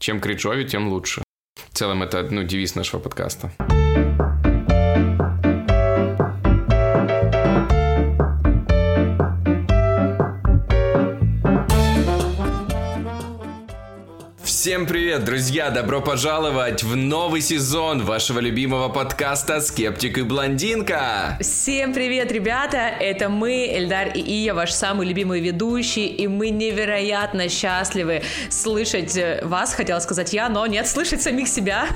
Чем кринжовее, тем лучше. В целом это ну, девиз нашего подкаста. Всем привет, друзья! Добро пожаловать в новый сезон вашего любимого подкаста «Скептик и блондинка». Всем привет, ребята! Это мы, Эльдар и Ия, ваш самый любимый ведущий, и мы невероятно счастливы слышать э, вас, хотела сказать я, но нет, слышать самих себя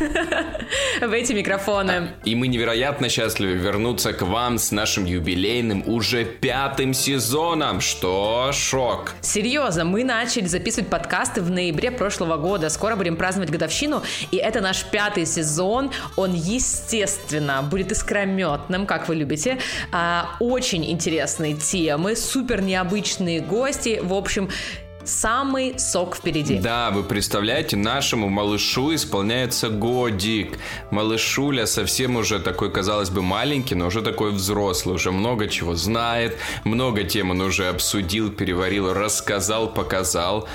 в эти микрофоны. И мы невероятно счастливы вернуться к вам с нашим юбилейным уже пятым сезоном. Что? Шок! Серьезно, мы начали записывать подкасты в ноябре прошлого года года. Скоро будем праздновать годовщину, и это наш пятый сезон. Он, естественно, будет искрометным, как вы любите. А, очень интересные темы, супер необычные гости. В общем, Самый сок впереди. Да, вы представляете, нашему малышу исполняется годик. Малышуля совсем уже такой, казалось бы, маленький, но уже такой взрослый, уже много чего знает, много тем он уже обсудил, переварил, рассказал, показал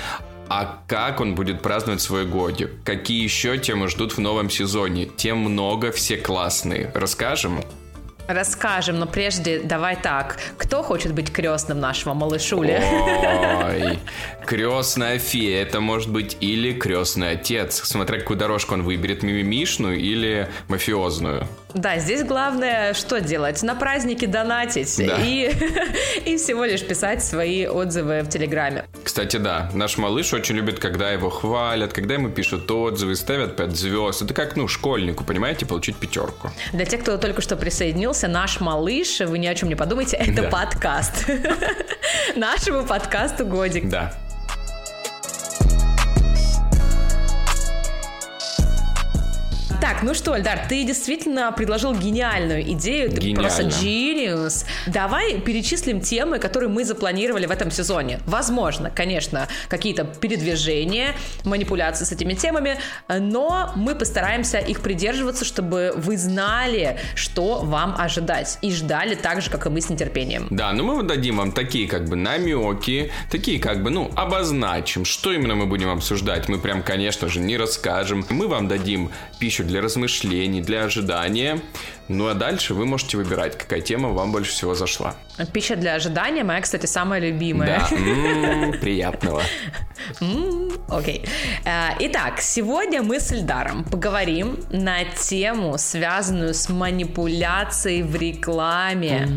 а как он будет праздновать свой годик? Какие еще темы ждут в новом сезоне? Тем много, все классные. Расскажем? Расскажем, но прежде давай так. Кто хочет быть крестным нашего малышуля? Ой, крестная фея. Это может быть или крестный отец. Смотря какую дорожку он выберет, мимимишную или мафиозную. Да, здесь главное что делать? На праздники донатить да. и, и всего лишь писать свои отзывы в Телеграме. Кстати, да, наш малыш очень любит, когда его хвалят, когда ему пишут отзывы, ставят 5 звезд. Это как, ну, школьнику, понимаете, получить пятерку. Для тех, кто только что присоединился, наш малыш, вы ни о чем не подумайте, это да. подкаст. Нашему подкасту годик. Да. Так, ну что, Альдар, ты действительно предложил гениальную идею. Ты Гениально. просто genius. Давай перечислим темы, которые мы запланировали в этом сезоне. Возможно, конечно, какие-то передвижения, манипуляции с этими темами, но мы постараемся их придерживаться, чтобы вы знали, что вам ожидать. И ждали так же, как и мы с нетерпением. Да, но мы дадим вам такие как бы намеки, такие как бы, ну, обозначим, что именно мы будем обсуждать. Мы прям, конечно же, не расскажем. Мы вам дадим пищу для размышлений, для ожидания. Ну а дальше вы можете выбирать, какая тема вам больше всего зашла. Пища для ожидания моя, кстати, самая любимая. Да, м-м, приятного. Окей. Э, итак, сегодня мы с Эльдаром поговорим на тему, связанную с манипуляцией в рекламе.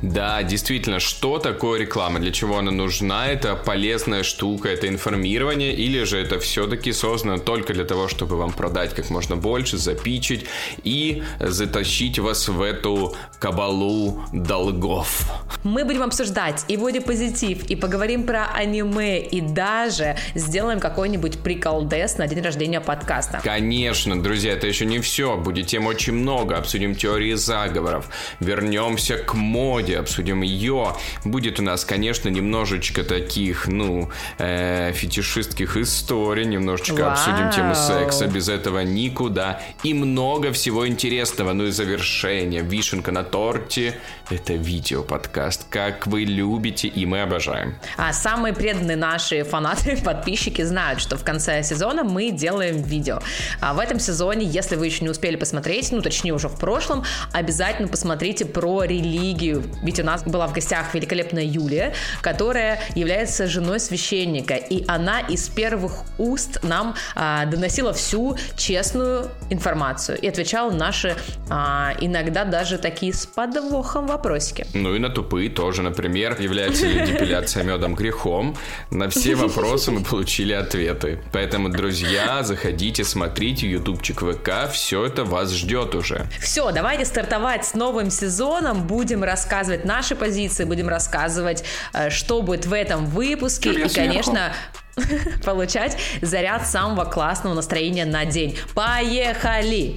Да, действительно, что такое реклама, для чего она нужна, это полезная штука, это информирование, или же это все-таки создано только для того, чтобы вам продать как можно больше, запичить и затащить затащить вас в эту кабалу долгов. Мы будем обсуждать и бодипозитив, и поговорим про аниме, и даже сделаем какой-нибудь приколдес на день рождения подкаста. Конечно, друзья, это еще не все. Будет тем очень много. Обсудим теории заговоров. Вернемся к моде, обсудим ее. Будет у нас, конечно, немножечко таких, ну, э, фетишистских историй. Немножечко Вау. обсудим тему секса. Без этого никуда. И много всего интересного. Ну и завершение, вишенка на торте — это видео-подкаст, как вы любите, и мы обожаем. А самые преданные наши фанаты, подписчики знают, что в конце сезона мы делаем видео. А в этом сезоне, если вы еще не успели посмотреть, ну, точнее, уже в прошлом, обязательно посмотрите про религию. Ведь у нас была в гостях великолепная Юлия, которая является женой священника, и она из первых уст нам а, доносила всю честную информацию и отвечала на наши а, а иногда даже такие с подвохом вопросики. Ну и на тупые тоже, например, является ли депиляция медом грехом? На все вопросы мы получили ответы. Поэтому, друзья, заходите, смотрите, ютубчик ВК, все это вас ждет уже. Все, давайте стартовать с новым сезоном, будем рассказывать наши позиции, будем рассказывать, э, что будет в этом выпуске, и, конечно, получать заряд самого классного настроения на день. Поехали!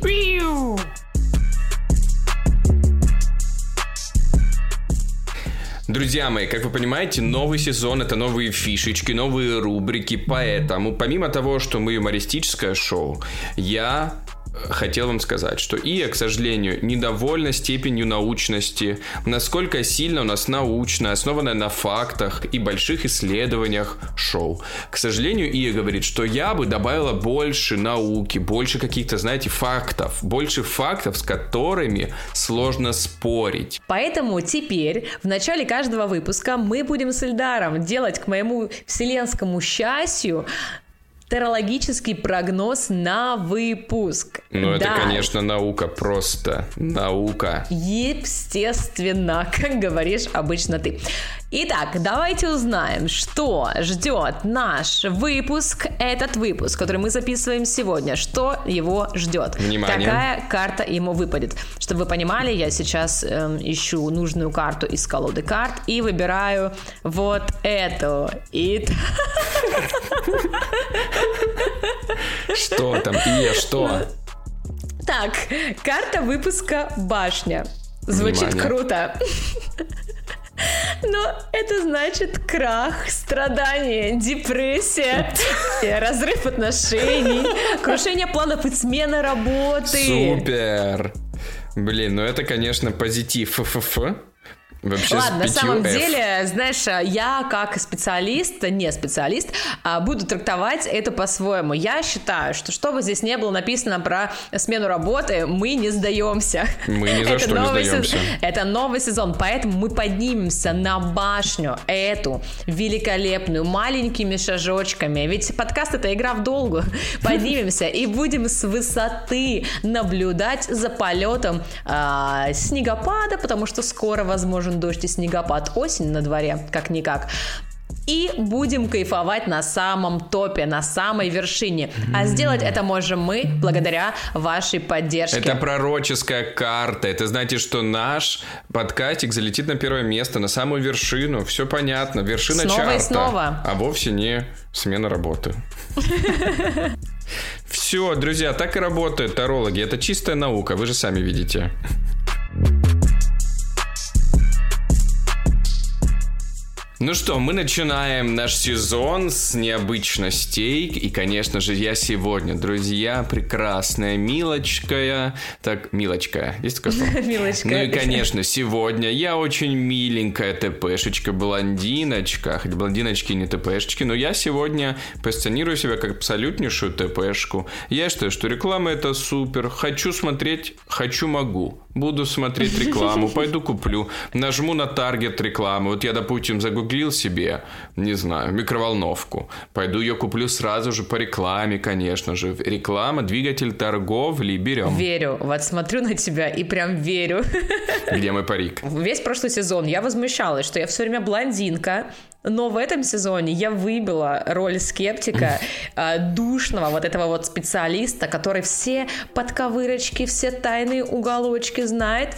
Друзья мои, как вы понимаете, новый сезон это новые фишечки, новые рубрики, поэтому помимо того, что мы юмористическое шоу, я хотел вам сказать, что ИА, к сожалению, недовольна степенью научности, насколько сильно у нас научное, основанное на фактах и больших исследованиях шоу. К сожалению, ИА говорит, что я бы добавила больше науки, больше каких-то, знаете, фактов, больше фактов, с которыми сложно спорить. Поэтому теперь в начале каждого выпуска мы будем с Эльдаром делать к моему вселенскому счастью Терологический прогноз на выпуск. Ну, да. это, конечно, наука просто. Наука. Естественно, как говоришь обычно ты. Итак, давайте узнаем, что ждет наш выпуск, этот выпуск, который мы записываем сегодня, что его ждет. Внимание. Какая карта ему выпадет. Чтобы вы понимали, я сейчас э, ищу нужную карту из колоды карт и выбираю вот эту. И... Что там? И что? Так, карта выпуска башня. Звучит Внимание. круто. Но это значит крах, страдание, депрессия, разрыв отношений, крушение планов и смена работы. Супер! Блин, ну это, конечно, позитив. Ф-ф-ф. Вообще Ладно, на самом F. деле, знаешь, я как специалист, не специалист, а, буду трактовать это по-своему. Я считаю, что что бы здесь не было написано про смену работы, мы не сдаемся. Мы ни за это что не сдаемся. Сезон, это новый сезон, поэтому мы поднимемся на башню эту великолепную маленькими шажочками. Ведь подкаст это игра в долгу. Поднимемся и будем с высоты наблюдать за полетом э, снегопада, потому что скоро возможен нужен дождь и снегопад. Осень на дворе, как-никак и будем кайфовать на самом топе, на самой вершине. А сделать это можем мы благодаря вашей поддержке. Это пророческая карта. Это знаете, что наш подкастик залетит на первое место, на самую вершину. Все понятно. Вершина снова чарта. И снова. А вовсе не смена работы. Все, друзья, так и работают тарологи. Это чистая наука, вы же сами видите. Ну что, мы начинаем наш сезон с необычностей. И, конечно же, я сегодня, друзья, прекрасная, милочкая. Так, милочка, есть такое слово? Милочка. Ну и, конечно, сегодня я очень миленькая ТПшечка, блондиночка. Хоть блондиночки не ТПшечки, но я сегодня позиционирую себя как абсолютнейшую ТПшку. Я считаю, что реклама это супер. Хочу смотреть, хочу могу. Буду смотреть рекламу, пойду куплю. Нажму на таргет рекламы. Вот я, допустим, загуглил себе, не знаю, микроволновку. Пойду ее куплю сразу же по рекламе, конечно же. Реклама, двигатель торговли, берем. Верю. Вот смотрю на тебя и прям верю. Где мой парик? Весь прошлый сезон я возмущалась, что я все время блондинка, но в этом сезоне я выбила роль скептика, э, душного вот этого вот специалиста, который все подковырочки, все тайные уголочки знает,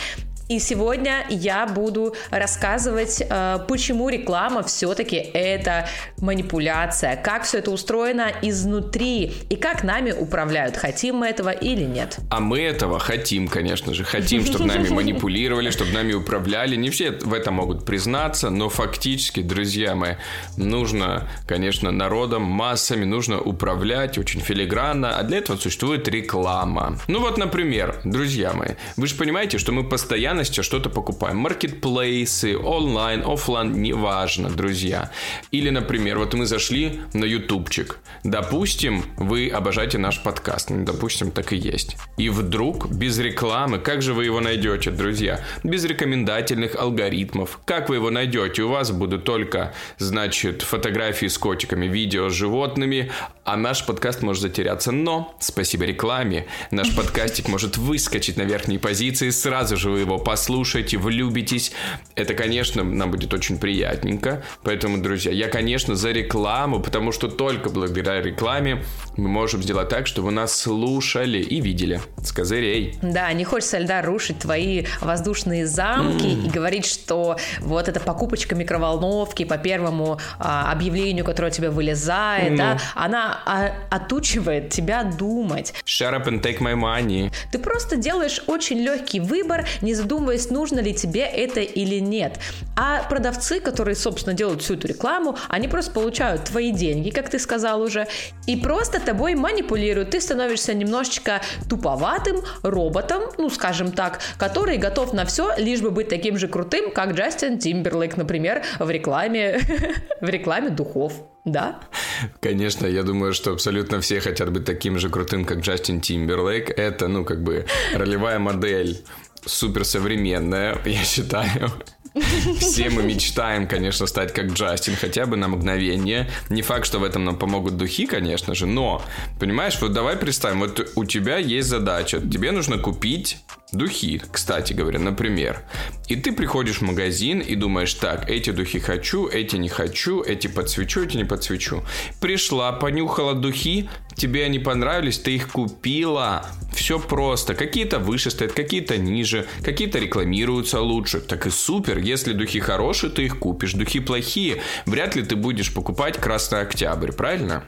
и сегодня я буду рассказывать, э, почему реклама все-таки это манипуляция, как все это устроено изнутри и как нами управляют, хотим мы этого или нет. А мы этого хотим, конечно же. Хотим, чтобы нами манипулировали, чтобы нами управляли. Не все в этом могут признаться, но фактически, друзья мои, нужно, конечно, народом, массами нужно управлять очень филигранно, а для этого существует реклама. Ну вот, например, друзья мои, вы же понимаете, что мы постоянно постоянности что-то покупаем. Маркетплейсы, онлайн, офлайн, неважно, друзья. Или, например, вот мы зашли на ютубчик. Допустим, вы обожаете наш подкаст. Ну, допустим, так и есть. И вдруг, без рекламы, как же вы его найдете, друзья? Без рекомендательных алгоритмов. Как вы его найдете? У вас будут только, значит, фотографии с котиками, видео с животными, а наш подкаст может затеряться. Но, спасибо рекламе, наш подкастик может выскочить на верхние позиции, сразу же вы его послушаете, влюбитесь. Это, конечно, нам будет очень приятненько. Поэтому, друзья, я, конечно, за рекламу, потому что только благодаря рекламе мы можем сделать так, чтобы нас слушали и видели с козырей. Да, не хочется, льда рушить твои воздушные замки mm. и говорить, что вот эта покупочка микроволновки по первому а, объявлению, которое у тебя вылезает, mm. да, она а, отучивает тебя думать. Shut up and take my money. Ты просто делаешь очень легкий выбор, не задумываясь задумываясь, нужно ли тебе это или нет. А продавцы, которые, собственно, делают всю эту рекламу, они просто получают твои деньги, как ты сказал уже, и просто тобой манипулируют. Ты становишься немножечко туповатым роботом, ну, скажем так, который готов на все, лишь бы быть таким же крутым, как Джастин Тимберлейк, например, в рекламе, в рекламе духов. Да? Конечно, я думаю, что абсолютно все хотят быть таким же крутым, как Джастин Тимберлейк. Это, ну, как бы ролевая модель суперсовременная, я считаю. Все мы мечтаем, конечно, стать как Джастин, хотя бы на мгновение. Не факт, что в этом нам помогут духи, конечно же, но, понимаешь, вот давай представим, вот у тебя есть задача, тебе нужно купить Духи, кстати говоря, например. И ты приходишь в магазин и думаешь, так, эти духи хочу, эти не хочу, эти подсвечу, эти не подсвечу. Пришла, понюхала духи, тебе они понравились, ты их купила. Все просто. Какие-то выше стоят, какие-то ниже, какие-то рекламируются лучше. Так и супер. Если духи хорошие, ты их купишь. Духи плохие, вряд ли ты будешь покупать Красный Октябрь, правильно?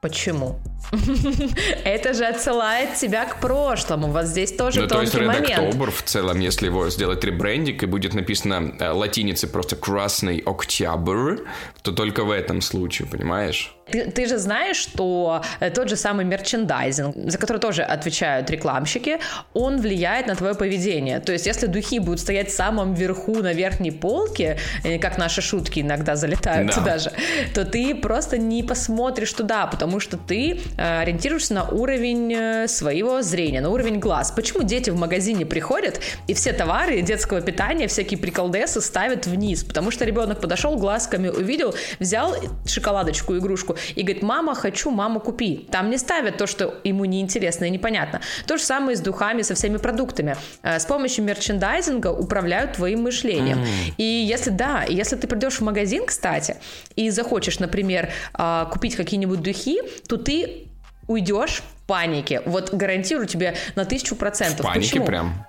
Почему? Это же отсылает тебя к прошлому. Вот здесь тоже ну, тонкий то есть момент. Red в целом, если его сделать ребрендик и будет написано э, латиницей просто «Красный Октябрь», то только в этом случае, понимаешь? Ты, ты же знаешь, что э, тот же самый мерчендайзинг, за который тоже отвечают рекламщики, он влияет на твое поведение. То есть, если духи будут стоять в самом верху на верхней полке, э, как наши шутки иногда залетают да. туда же, то ты просто не посмотришь туда, потому что ты э, ориентируешься на уровень своего зрения, на уровень глаз. Почему дети в магазине приходят и все товары детского питания, всякие приколдесы ставят вниз? Потому что ребенок подошел, глазками увидел, взял шоколадочку, игрушку и говорит, мама, хочу, мама, купи. Там не ставят то, что ему неинтересно и непонятно. То же самое с духами, со всеми продуктами. Э, с помощью мерчендайзинга управляют твоим мышлением. Mm. И если, да, если ты придешь в магазин, кстати, и захочешь, например, а, купить какие-нибудь духи, то ты уйдешь в панике. Вот гарантирую тебе на тысячу процентов. В панике Почему? прям?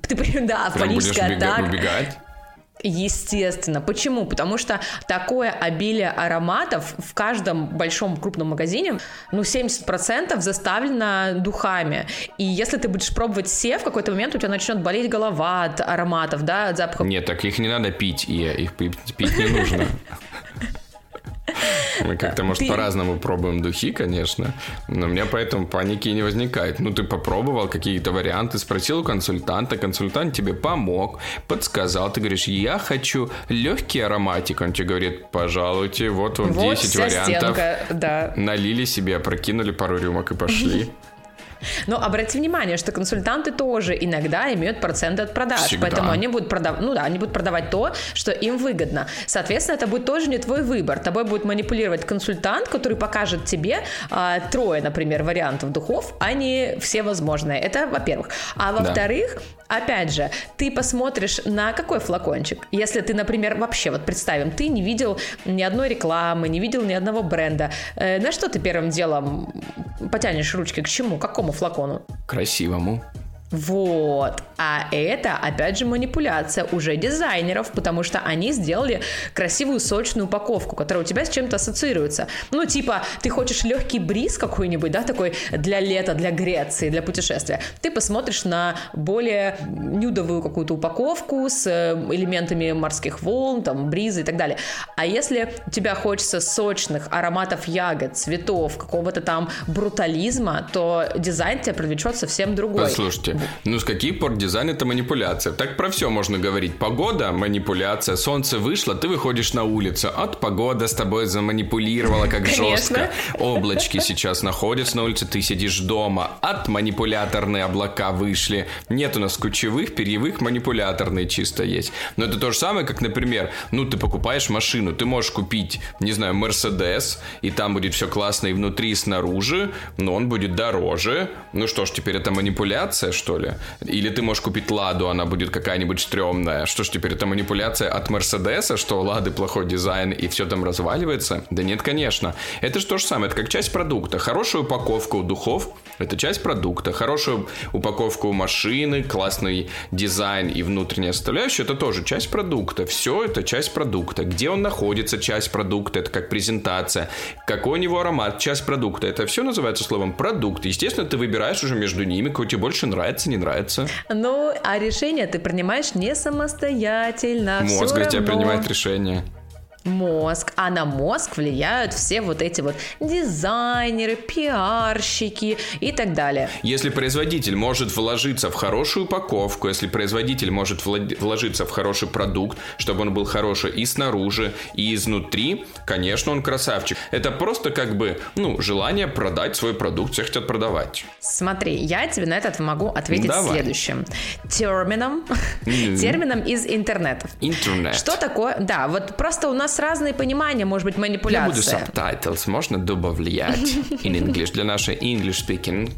Ты, да, прям паническая атака. Убегать? Естественно. Почему? Потому что такое обилие ароматов в каждом большом крупном магазине, ну, 70% заставлено духами. И если ты будешь пробовать все, в какой-то момент у тебя начнет болеть голова от ароматов, да, от запахов. Нет, так их не надо пить, и их пить не нужно. Мы как-то, может, по-разному пробуем духи, конечно, но у меня поэтому паники не возникает. Ну, ты попробовал какие-то варианты, спросил у консультанта, консультант тебе помог, подсказал, ты говоришь, я хочу легкий ароматик, он тебе говорит, пожалуйте, вот вам вот 10 вариантов. Стенка, да. Налили себе, опрокинули пару рюмок и пошли. Но обрати внимание, что консультанты тоже иногда имеют проценты от продаж, Всегда. поэтому они будут продавать, ну да, они будут продавать то, что им выгодно. Соответственно, это будет тоже не твой выбор. Тобой будет манипулировать консультант, который покажет тебе а, трое, например, вариантов духов, а не все возможные. Это во-первых. А во-вторых. Опять же, ты посмотришь на какой флакончик. Если ты, например, вообще, вот представим, ты не видел ни одной рекламы, не видел ни одного бренда, э, на что ты первым делом потянешь ручки? К чему? К какому флакону? Красивому. Вот. А это, опять же, манипуляция уже дизайнеров, потому что они сделали красивую сочную упаковку, которая у тебя с чем-то ассоциируется. Ну, типа, ты хочешь легкий бриз какой-нибудь, да, такой для лета, для Греции, для путешествия. Ты посмотришь на более нюдовую какую-то упаковку с э, элементами морских волн, там, бриза и так далее. А если тебя хочется сочных ароматов ягод, цветов, какого-то там брутализма, то дизайн тебя привлечет совсем другой. Послушайте, ну, с каких пор дизайн это манипуляция? Так про все можно говорить. Погода – манипуляция, солнце вышло, ты выходишь на улицу. От погода с тобой заманипулировала как жестко. Облачки сейчас находятся на улице, ты сидишь дома. От манипуляторные облака вышли. Нет у нас кучевых, перьевых, манипуляторные чисто есть. Но это то же самое, как, например, ну, ты покупаешь машину, ты можешь купить, не знаю, Мерседес, и там будет все классно и внутри, и снаружи, но он будет дороже. Ну что ж, теперь это манипуляция, что что ли? Или ты можешь купить Ладу, она будет какая-нибудь стрёмная. Что ж теперь, это манипуляция от Мерседеса, что у Лады плохой дизайн и все там разваливается? Да нет, конечно. Это же то же самое, это как часть продукта. Хорошая упаковка у духов – это часть продукта. Хорошая упаковка у машины, классный дизайн и внутренняя составляющая – это тоже часть продукта. Все это часть продукта. Где он находится – часть продукта. Это как презентация. Какой у него аромат – часть продукта. Это все называется словом продукт. Естественно, ты выбираешь уже между ними, какой тебе больше нравится нравится, не нравится. Ну, а решение ты принимаешь не самостоятельно. Мозг за тебя принимает решение мозг, а на мозг влияют все вот эти вот дизайнеры, пиарщики и так далее. Если производитель может вложиться в хорошую упаковку, если производитель может вложиться в хороший продукт, чтобы он был хороший и снаружи, и изнутри, конечно, он красавчик. Это просто как бы, ну, желание продать свой продукт, все хотят продавать. Смотри, я тебе на этот могу ответить Давай. следующим. Термином, mm-hmm. термином из интернета. Интернет. Что такое? Да, вот просто у нас нас разные понимания, может быть, манипуляция. Я буду subtitles, можно добавлять in English для нашей English speaking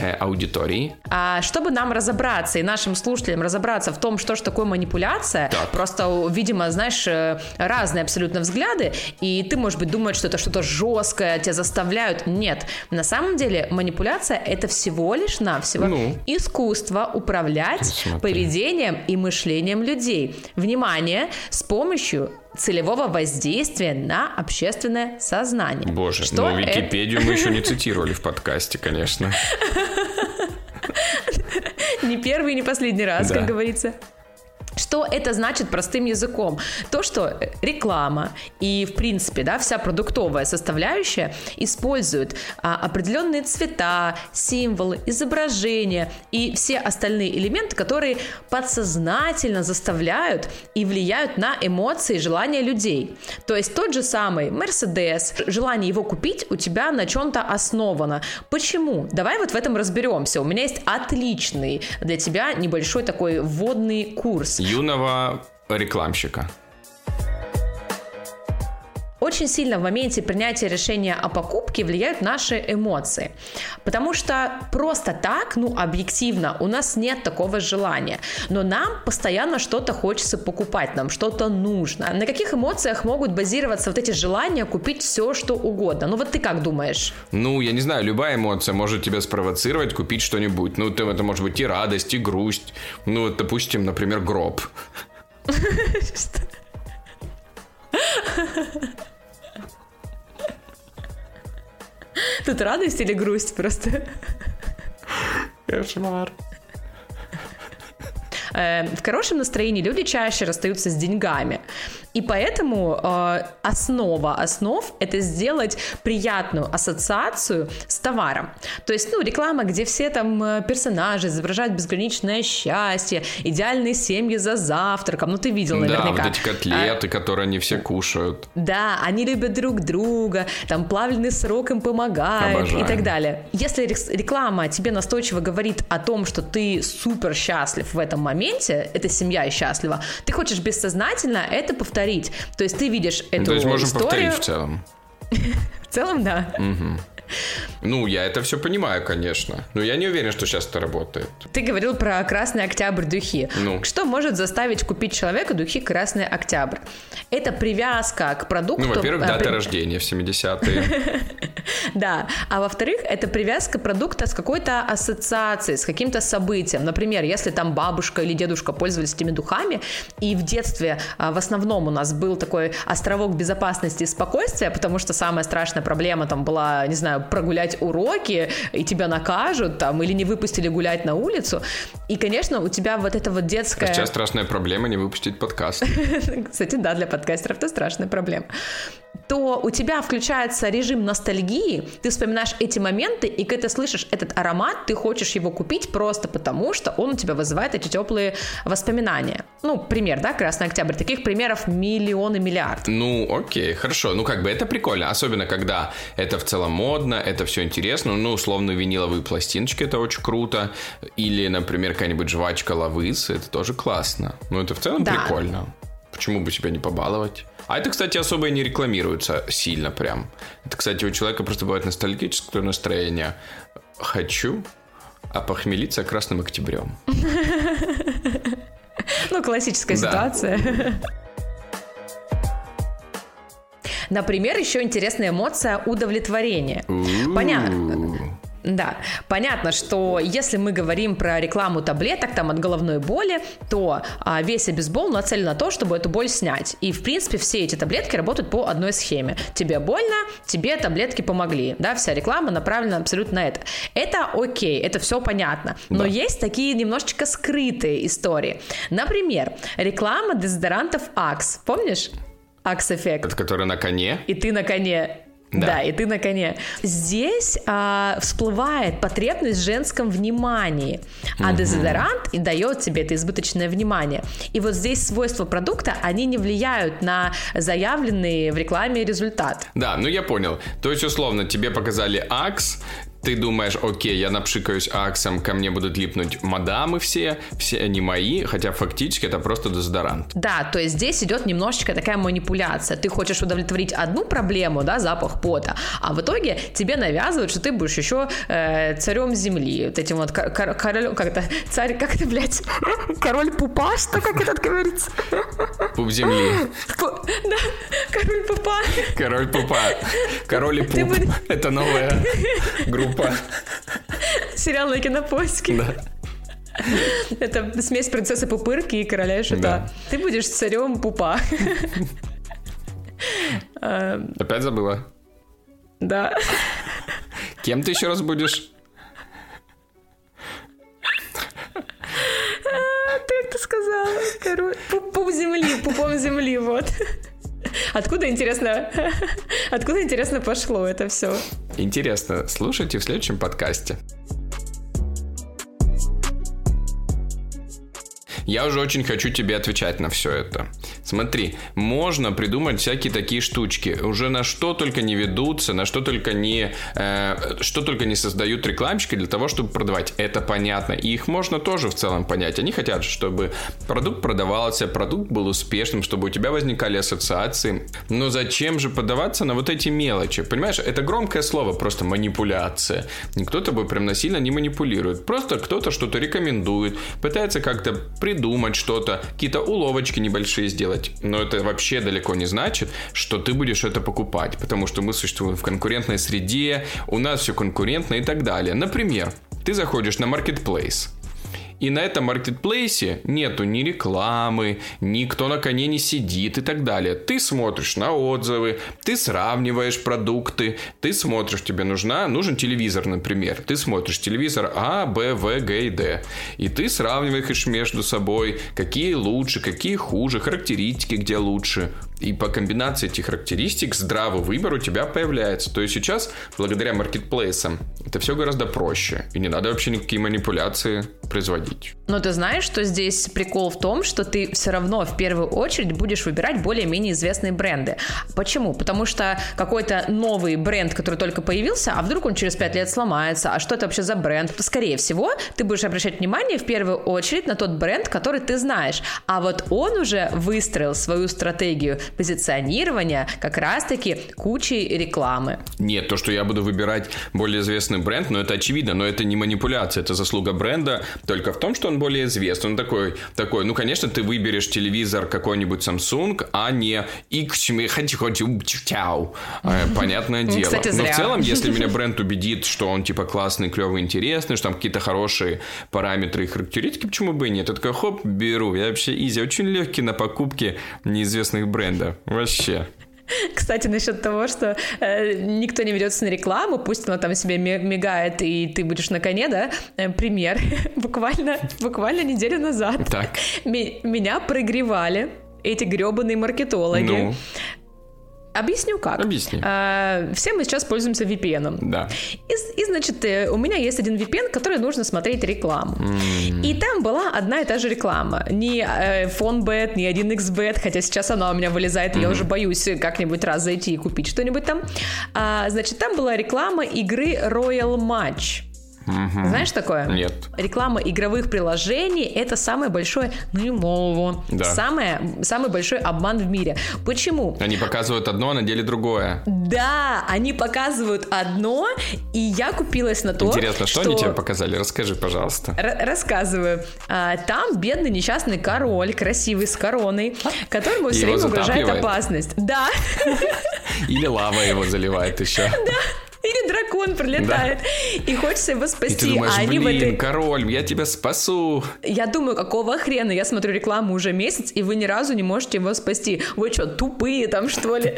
э, аудитории. А чтобы нам разобраться и нашим слушателям разобраться в том, что же такое манипуляция, так. просто, видимо, знаешь, э, разные абсолютно взгляды, и ты, может быть, думаешь, что это что-то жесткое, тебя заставляют. Нет, на самом деле манипуляция это всего лишь навсего ну. искусство управлять Смотри. поведением и мышлением людей. Внимание, с помощью целевого воздействия на общественное сознание. Боже, что ну Википедию это... мы еще не цитировали в подкасте, конечно. Не первый, не последний раз, как говорится. Что это значит простым языком? То, что реклама и, в принципе, да, вся продуктовая составляющая используют а, определенные цвета, символы, изображения и все остальные элементы, которые подсознательно заставляют и влияют на эмоции и желания людей. То есть тот же самый Мерседес, желание его купить у тебя на чем-то основано. Почему? Давай вот в этом разберемся. У меня есть отличный для тебя небольшой такой вводный курс юного рекламщика. Очень сильно в моменте принятия решения о покупке влияют наши эмоции. Потому что просто так, ну, объективно, у нас нет такого желания. Но нам постоянно что-то хочется покупать, нам что-то нужно. На каких эмоциях могут базироваться вот эти желания купить все, что угодно? Ну, вот ты как думаешь? Ну, я не знаю, любая эмоция может тебя спровоцировать купить что-нибудь. Ну, это может быть и радость, и грусть. Ну, вот, допустим, например, гроб. Тут радость или грусть просто? Кошмар. Э, в хорошем настроении люди чаще расстаются с деньгами. И поэтому э, основа основ – это сделать приятную ассоциацию с товаром. То есть, ну, реклама, где все там э, персонажи изображают безграничное счастье, идеальные семьи за завтраком. Ну, ты видел наверняка. Да, вот эти котлеты, а, которые они все кушают. Да, они любят друг друга, там плавленый срок им помогает Обожаю. и так далее. Если реклама тебе настойчиво говорит о том, что ты супер счастлив в этом моменте, эта семья и счастлива, ты хочешь бессознательно это повторить повторить. То есть ты видишь эту То есть можем историю... повторить в целом. В целом, да. Угу. Ну, я это все понимаю, конечно. Но я не уверен, что сейчас это работает. Ты говорил про Красный Октябрь духи. Ну. Что может заставить купить человека духи Красный Октябрь? Это привязка к продукту. Ну, во-первых, а, дата при... рождения в 70-е. Да. А во-вторых, это привязка продукта с какой-то ассоциацией, с каким-то событием. Например, если там бабушка или дедушка пользовались этими духами, и в детстве а, в основном у нас был такой островок безопасности и спокойствия, потому что самая страшная проблема там была, не знаю, прогулять уроки, и тебя накажут там, или не выпустили гулять на улицу. И, конечно, у тебя вот это вот детская... Сейчас страшная проблема не выпустить подкаст. Кстати, да, для подкастеров это страшная проблема то у тебя включается режим ностальгии, ты вспоминаешь эти моменты, и когда ты слышишь этот аромат, ты хочешь его купить просто потому, что он у тебя вызывает эти теплые воспоминания. Ну, пример, да, Красный Октябрь. Таких примеров миллионы, миллиард. Ну, окей, хорошо. Ну, как бы это прикольно. Особенно, когда это в целом модно, это все интересно. Ну, условно, виниловые пластиночки, это очень круто. Или, например, какая-нибудь жвачка лавыс, это тоже классно. Ну, это в целом да. прикольно. Почему бы себя не побаловать? А это, кстати, особо и не рекламируется сильно прям. Это, кстати, у человека просто бывает ностальгическое настроение. Хочу опохмелиться красным октябрем. Ну, классическая ситуация. Например, еще интересная эмоция удовлетворения. Понятно. Да, понятно, что если мы говорим про рекламу таблеток там от головной боли, то а, весь обезбол нацелен на то, чтобы эту боль снять. И, в принципе, все эти таблетки работают по одной схеме. Тебе больно, тебе таблетки помогли. Да, вся реклама направлена абсолютно на это. Это окей, это все понятно. Но да. есть такие немножечко скрытые истории. Например, реклама дезодорантов Axe. Помнишь? Axe эффект. Это который на коне? И ты на коне. Да. да, и ты на коне. Здесь а, всплывает потребность в женском внимании, а угу. дезодорант и дает тебе это избыточное внимание. И вот здесь свойства продукта, они не влияют на заявленный в рекламе результат. Да, ну я понял. То есть, условно, тебе показали Axe, ты думаешь, окей, я напшикаюсь аксом, ко мне будут липнуть мадамы все, все они мои, хотя фактически это просто дезодорант. Да, то есть здесь идет немножечко такая манипуляция. Ты хочешь удовлетворить одну проблему, да, запах пота, а в итоге тебе навязывают, что ты будешь еще э, царем земли, вот этим вот королем, как это, царь, как это, блядь, король пупа, что, как это говорится? Пуп земли. Да, король пупа. Король пупа. Король и пуп. Это новая группа Пупа. Сериал на кинопоиске. Да. Это смесь принцессы Пупырки и короля Шута. Да. Ты будешь царем Пупа. Опять забыла? Да. Кем ты еще раз будешь? Ты это сказала? Король. Пуп земли, пупом земли, вот. Откуда, интересно, откуда, интересно, пошло это все? Интересно, слушайте в следующем подкасте. Я уже очень хочу тебе отвечать на все это. Смотри, можно придумать всякие такие штучки. Уже на что только не ведутся, на что только не, э, что только не создают рекламщики для того, чтобы продавать. Это понятно. И их можно тоже в целом понять. Они хотят, чтобы продукт продавался, продукт был успешным, чтобы у тебя возникали ассоциации. Но зачем же подаваться на вот эти мелочи? Понимаешь, это громкое слово, просто манипуляция. Никто тобой прям насильно не манипулирует. Просто кто-то что-то рекомендует, пытается как-то придумать что-то, какие-то уловочки небольшие сделать делать. Но это вообще далеко не значит, что ты будешь это покупать, потому что мы существуем в конкурентной среде, у нас все конкурентно и так далее. Например, ты заходишь на Marketplace, и на этом маркетплейсе нету ни рекламы, никто на коне не сидит и так далее. Ты смотришь на отзывы, ты сравниваешь продукты, ты смотришь, тебе нужна, нужен телевизор, например. Ты смотришь телевизор А, Б, В, Г и Д. И ты сравниваешь между собой, какие лучше, какие хуже, характеристики, где лучше. И по комбинации этих характеристик здравый выбор у тебя появляется. То есть сейчас, благодаря маркетплейсам, это все гораздо проще. И не надо вообще никакие манипуляции производить. Но ты знаешь, что здесь прикол в том, что ты все равно в первую очередь будешь выбирать более-менее известные бренды. Почему? Потому что какой-то новый бренд, который только появился, а вдруг он через 5 лет сломается, а что это вообще за бренд? Скорее всего, ты будешь обращать внимание в первую очередь на тот бренд, который ты знаешь. А вот он уже выстроил свою стратегию позиционирования как раз-таки кучей рекламы. Нет, то, что я буду выбирать более известный бренд, но это очевидно, но это не манипуляция, это заслуга бренда только в том, что он более известный. Он такой, такой ну, конечно, ты выберешь телевизор какой-нибудь Samsung, а не X, э, понятное дело. Кстати, Но в целом, если меня бренд убедит, что он типа классный, клевый, интересный, что там какие-то хорошие параметры и характеристики, почему бы и нет? Я такой, хоп, беру. Я вообще изи, очень легкий на покупке неизвестных брендов бренда. Вообще. Кстати, насчет того, что э, никто не ведется на рекламу, пусть она там себе мигает, и ты будешь на коне, да? Э, пример. буквально, буквально неделю назад так. меня прогревали эти гребаные маркетологи. Ну. Объясню как. Объясни. А, все мы сейчас пользуемся VPN. Да. И, и, значит, э, у меня есть один VPN, который нужно смотреть рекламу. Mm. И там была одна и та же реклама. Не э, FoneBet, не 1xBet, хотя сейчас она у меня вылезает, mm. и я уже боюсь как-нибудь раз зайти и купить что-нибудь там. А, значит, там была реклама игры Royal Match. Угу. Знаешь такое? Нет. Реклама игровых приложений это самое большое, ну да. самое, самый большой обман в мире. Почему? Они показывают одно, а на деле другое. Да, они показывают одно, и я купилась на то. Интересно, что, что... они тебе показали? Расскажи, пожалуйста. Р- рассказываю. А, там бедный несчастный король, красивый с короной, которому все время угрожает опасность. Да. Или лава его заливает еще. Да. Или дракон прилетает, да. и хочется его спасти. И ты думаешь, а они блин, этой... король, я тебя спасу. Я думаю, какого хрена? Я смотрю рекламу уже месяц, и вы ни разу не можете его спасти. Вы что, тупые там, что ли?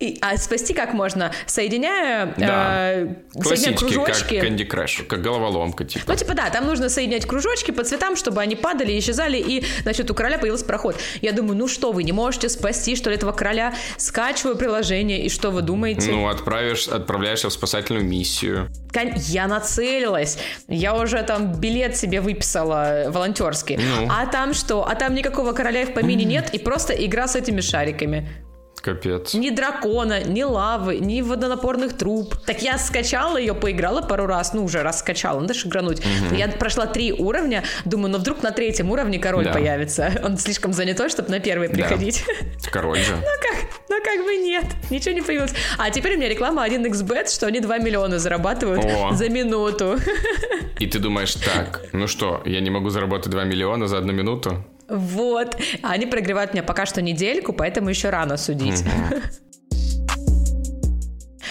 И, а спасти как можно? Соединяя, да. э, соединяя кружочки. как Candy Crush, как головоломка, типа. Ну, типа, да, там нужно соединять кружочки по цветам, чтобы они падали, исчезали, и, значит, у короля появился проход. Я думаю, ну что, вы не можете спасти, что ли, этого короля? Скачиваю приложение, и что вы думаете? Ну, отправишь, отправляешься в спасательную миссию. Я нацелилась. Я уже там билет себе выписала волонтерский. Ну. А там что? А там никакого короля в помине нет, и просто игра с этими шариками. Капец. Ни дракона, ни лавы, ни водонапорных труб. Так я скачала ее, поиграла пару раз, ну уже раз скачала, надо же игрануть. Угу. Я прошла три уровня, думаю, ну вдруг на третьем уровне король да. появится. Он слишком занятой, чтобы на первый приходить. Да. Король же. ну как, ну как бы нет, ничего не появилось. А теперь у меня реклама 1xbet, что они 2 миллиона зарабатывают О. за минуту. И ты думаешь, так, ну что, я не могу заработать 2 миллиона за одну минуту? Вот. Они прогревают меня пока что недельку, поэтому еще рано судить.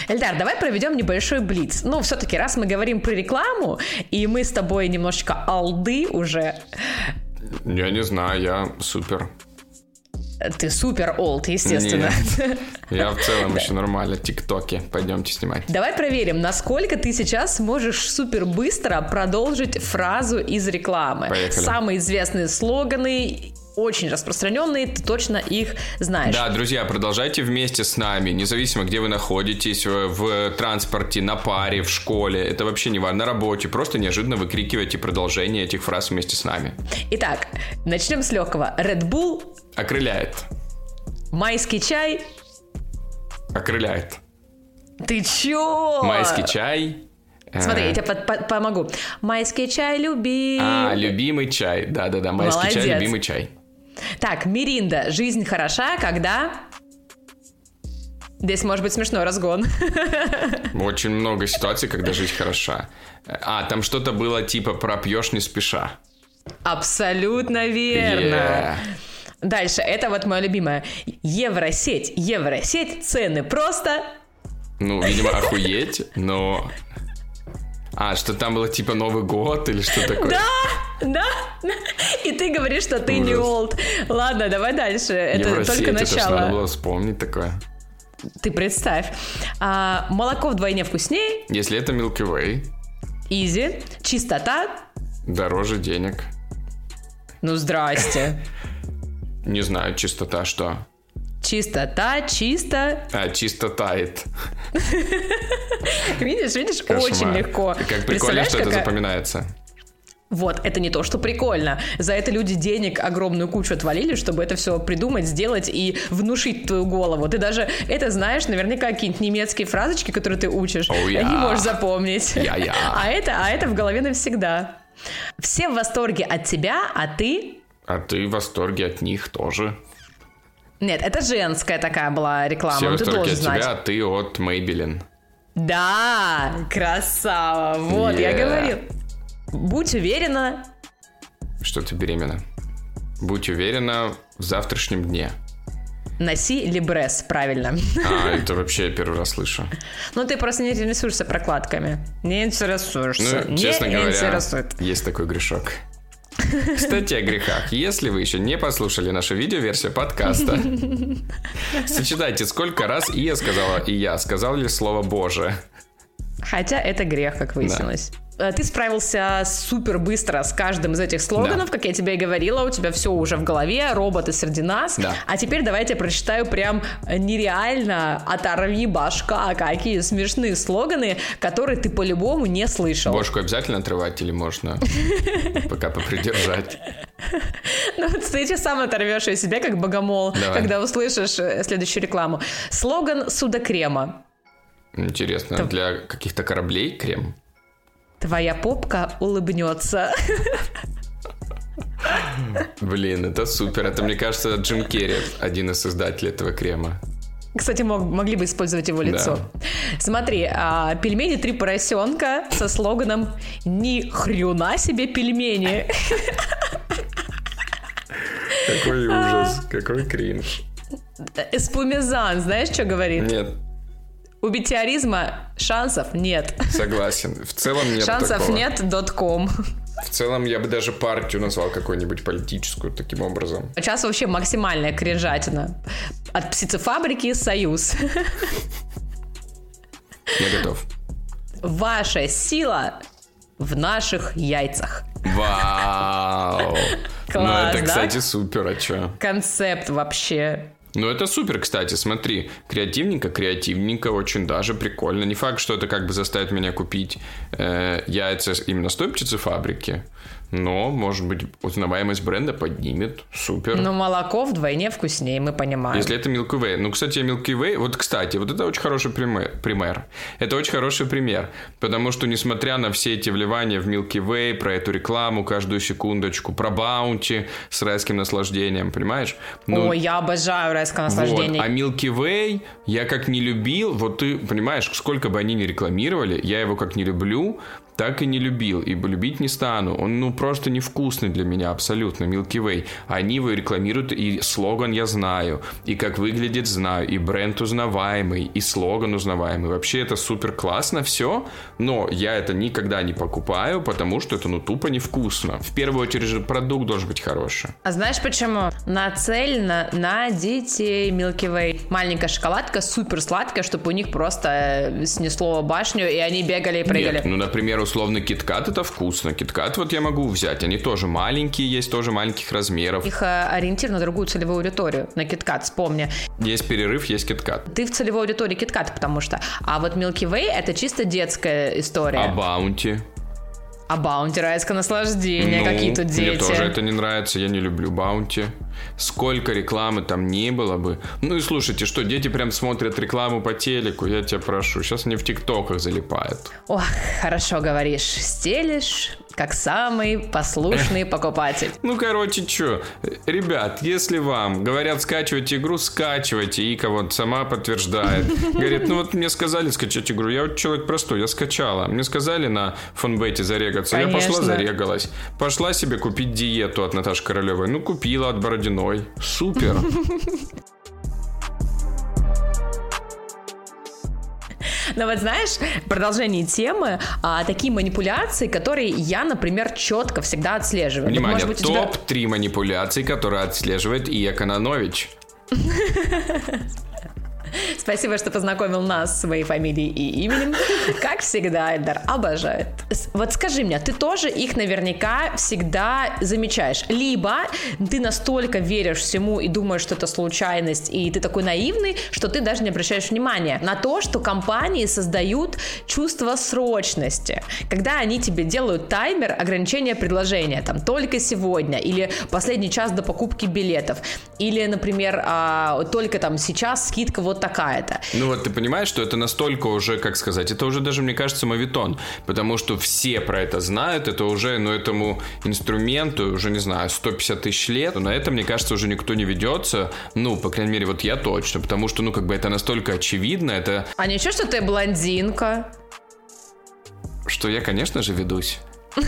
Эльдар, давай проведем небольшой блиц. Ну, все-таки, раз мы говорим про рекламу, и мы с тобой немножечко алды уже. Я не знаю, я супер. Ты супер олд, естественно. Нет, я в целом еще нормально. Тиктоки. Пойдемте снимать. Давай проверим, насколько ты сейчас можешь супер быстро продолжить фразу из рекламы. Поехали. Самые известные слоганы очень распространенные, ты точно их знаешь. Да, друзья, продолжайте вместе с нами, независимо, где вы находитесь, в транспорте, на паре, в школе, это вообще не важно, на работе, просто неожиданно выкрикивайте продолжение этих фраз вместе с нами. Итак, начнем с легкого. Red Bull Окрыляет. Майский чай Окрыляет. Ты чё? Майский чай Смотри, я тебе помогу. Майский чай люби. А, любимый чай. Да-да-да, майский Молодец. чай, любимый чай. Так, Миринда. Жизнь хороша, когда... Здесь может быть смешной разгон. Очень много ситуаций, когда жизнь хороша. А, там что-то было типа пропьешь не спеша. Абсолютно верно. Yeah. Дальше, это вот мое любимое. Евросеть, Евросеть, цены просто... Ну, видимо, охуеть, но а, что там было типа Новый год или что такое? Да, да. И ты говоришь, что ты Ужас. не олд. Ладно, давай дальше. Это Евросеть, только начало. Это надо было вспомнить такое. Ты представь. А, молоко вдвойне вкуснее. Если это Milky Way. Изи. Чистота. Дороже денег. Ну, здрасте. Не знаю, чистота что. Чистота, чисто. А, чисто тает. Видишь, видишь, очень легко. Как прикольно, что это запоминается. Вот, это не то, что прикольно. За это люди денег огромную кучу отвалили, чтобы это все придумать, сделать и внушить твою голову. Ты даже это знаешь, наверняка какие-нибудь немецкие фразочки, которые ты учишь, oh, yeah. не можешь запомнить. Yeah, yeah. А, это, а это в голове навсегда. Все в восторге от тебя, а ты... А ты в восторге от них тоже. Нет, это женская такая была реклама. Все ты должен от знать. тебя, ты от Maybelline. Да, красава. Вот, yeah. я говорил. Будь уверена. Что ты беременна? Будь уверена в завтрашнем дне. Носи либрес, правильно. А, это вообще я первый раз слышу. Ну, ты просто не интересуешься прокладками. Не интересуешься. Ну, честно не говоря, интересует. есть такой грешок. Кстати, о грехах. Если вы еще не послушали нашу видеоверсию подкаста, сочетайте, сколько раз я сказала, и я сказал ли слово «Боже». Хотя это грех, как выяснилось. Да. Э, ты справился супер быстро с каждым из этих слоганов, да. как я тебе и говорила, у тебя все уже в голове, роботы среди нас. Да. А теперь давайте я прочитаю прям нереально оторви башка, какие смешные слоганы, которые ты по-любому не слышал. Башку обязательно отрывать или можно пока попридержать? Ну, ты сейчас сам оторвешь ее себе, как богомол, когда услышишь э, следующую рекламу. Слоган судокрема. Интересно, для каких-то кораблей крем? Твоя попка улыбнется. Блин, это супер. Это, мне кажется, Джим Керри, один из создателей этого крема. Кстати, мог, могли бы использовать его лицо. Да. Смотри, а, пельмени три поросенка со слоганом «Ни хрена себе пельмени». Какой ужас, какой кринж. Эспумезан, знаешь, что говорит? Нет. У метеоризма шансов нет. Согласен. В целом нет Шансов такого. нет, .com. В целом я бы даже партию назвал какой-нибудь политическую таким образом. Сейчас вообще максимальная кринжатина. От птицефабрики «Союз». Я готов. Ваша сила в наших яйцах. Вау! ну Класс, это, да? кстати, супер, а чё? Концепт вообще. Ну, это супер, кстати, смотри. Креативненько, креативненько, очень даже прикольно. Не факт, что это как бы заставит меня купить э, яйца именно с той птицефабрики, но, может быть, узнаваемость бренда поднимет. Супер. Но молоко вдвойне вкуснее, мы понимаем. Если это Milky Way. Ну, кстати, Milky Way, вот, кстати, вот это очень хороший пример. Это очень хороший пример. Потому что, несмотря на все эти вливания в Milky Way, про эту рекламу каждую секундочку, про баунти с райским наслаждением, понимаешь? Ну, Ой, я обожаю райское наслаждение. вот. А Milky Way я как не любил, вот ты понимаешь, сколько бы они ни рекламировали, я его как не люблю, так и не любил, и любить не стану. Он, ну, просто невкусный для меня абсолютно, Milky Way. Они его рекламируют, и слоган я знаю, и как выглядит знаю, и бренд узнаваемый, и слоган узнаваемый. Вообще это супер классно все, но я это никогда не покупаю, потому что это, ну, тупо невкусно. В первую очередь же продукт должен быть хороший. А знаешь почему? Нацелена на детей Milky Way. Маленькая шоколадка, супер сладкая, чтобы у них просто э, снесло башню, и они бегали и прыгали. Нет, ну, например, условно киткат это вкусно. Киткат вот я могу взять. Они тоже маленькие, есть тоже маленьких размеров. Их э, ориентир на другую целевую аудиторию, на KitKat, вспомни. Есть перерыв, есть киткат. Ты в целевой аудитории KitKat, потому что... А вот Milky Way это чисто детская история. А баунти? А Баунти, райское наслаждение, Ну, какие тут дети. Мне тоже это не нравится, я не люблю баунти. Сколько рекламы там не было бы. Ну и слушайте, что дети прям смотрят рекламу по телеку, я тебя прошу. Сейчас они в тиктоках залипают. Ох, хорошо говоришь. Стелишь, как самый послушный покупатель. Ну, короче, что, ребят, если вам говорят скачивать игру, скачивайте. Ика вот сама подтверждает. Говорит, ну вот мне сказали скачать игру. Я вот человек простой, я скачала. Мне сказали на фонбете зарегаться. Я пошла, Конечно. зарегалась. Пошла себе купить диету от Наташи Королевой. Ну, купила от Бородиной. Супер. Но вот знаешь, в продолжении темы, а, такие манипуляции, которые я, например, четко всегда отслеживаю. Внимание, может быть, у тебя- топ-3 манипуляций, которые отслеживает Ия Кононович. Спасибо, что познакомил нас с моей фамилией и именем. Как всегда, Эльдар обожает. Вот скажи мне, ты тоже их наверняка всегда замечаешь. Либо ты настолько веришь всему и думаешь, что это случайность, и ты такой наивный, что ты даже не обращаешь внимания на то, что компании создают чувство срочности. Когда они тебе делают таймер ограничения предложения, там, только сегодня, или последний час до покупки билетов, или, например, а, только там сейчас скидка вот такая-то. Ну вот ты понимаешь, что это настолько уже, как сказать, это уже даже, мне кажется, мавитон, потому что все про это знают, это уже, ну, этому инструменту уже, не знаю, 150 тысяч лет, на это, мне кажется, уже никто не ведется, ну, по крайней мере, вот я точно, потому что, ну, как бы это настолько очевидно, это, А ничего, что ты блондинка? что я, конечно же, ведусь.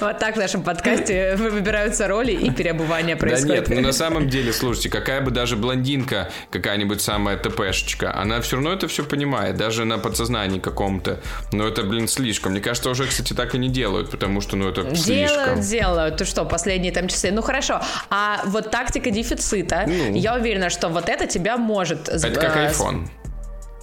Вот так в нашем подкасте выбираются роли и переобувание Да происходит. нет, ну на самом деле, слушайте, какая бы даже блондинка, какая-нибудь самая ТПшечка, она все равно это все понимает, даже на подсознании каком-то. Но это, блин, слишком. Мне кажется, уже, кстати, так и не делают, потому что, ну, это слишком. Делают, делают. Ты что, последние там часы? Ну хорошо. А вот тактика дефицита, Ну. я уверена, что вот это тебя может... Это как э, iPhone.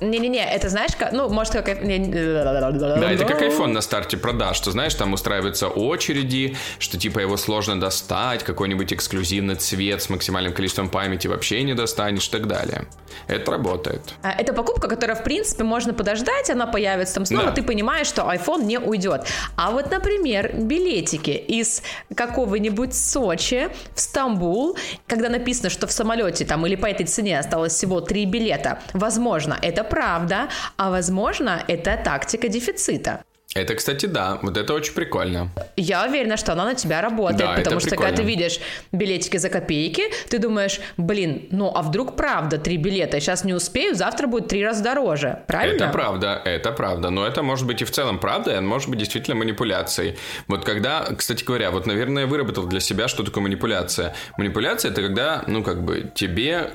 Не-не-не, это знаешь, как, ну, может, как... Да, это как iPhone на старте продаж, что, знаешь, там устраиваются очереди, что, типа, его сложно достать, какой-нибудь эксклюзивный цвет с максимальным количеством памяти вообще не достанешь и так далее. Это работает. А, Это покупка, которая, в принципе, можно подождать, она появится там снова, Да. ты понимаешь, что iPhone не уйдет. А вот, например, билетики из какого-нибудь Сочи в Стамбул, когда написано, что в самолете там или по этой цене осталось всего три билета, возможно, это правда, а возможно, это тактика дефицита. Это, кстати, да, вот это очень прикольно. Я уверена, что она на тебя работает, Да, потому это что когда ты прикольно. видишь билетики за копейки, ты думаешь, блин, ну а вдруг правда три билета, сейчас не успею, завтра будет три раза дороже, правильно? Это правда, это правда. Но это может быть и в целом правда, и может быть действительно манипуляцией. Вот когда, кстати говоря, вот, наверное, я выработал для себя, что такое манипуляция. Манипуляция – это когда, ну, как бы, тебе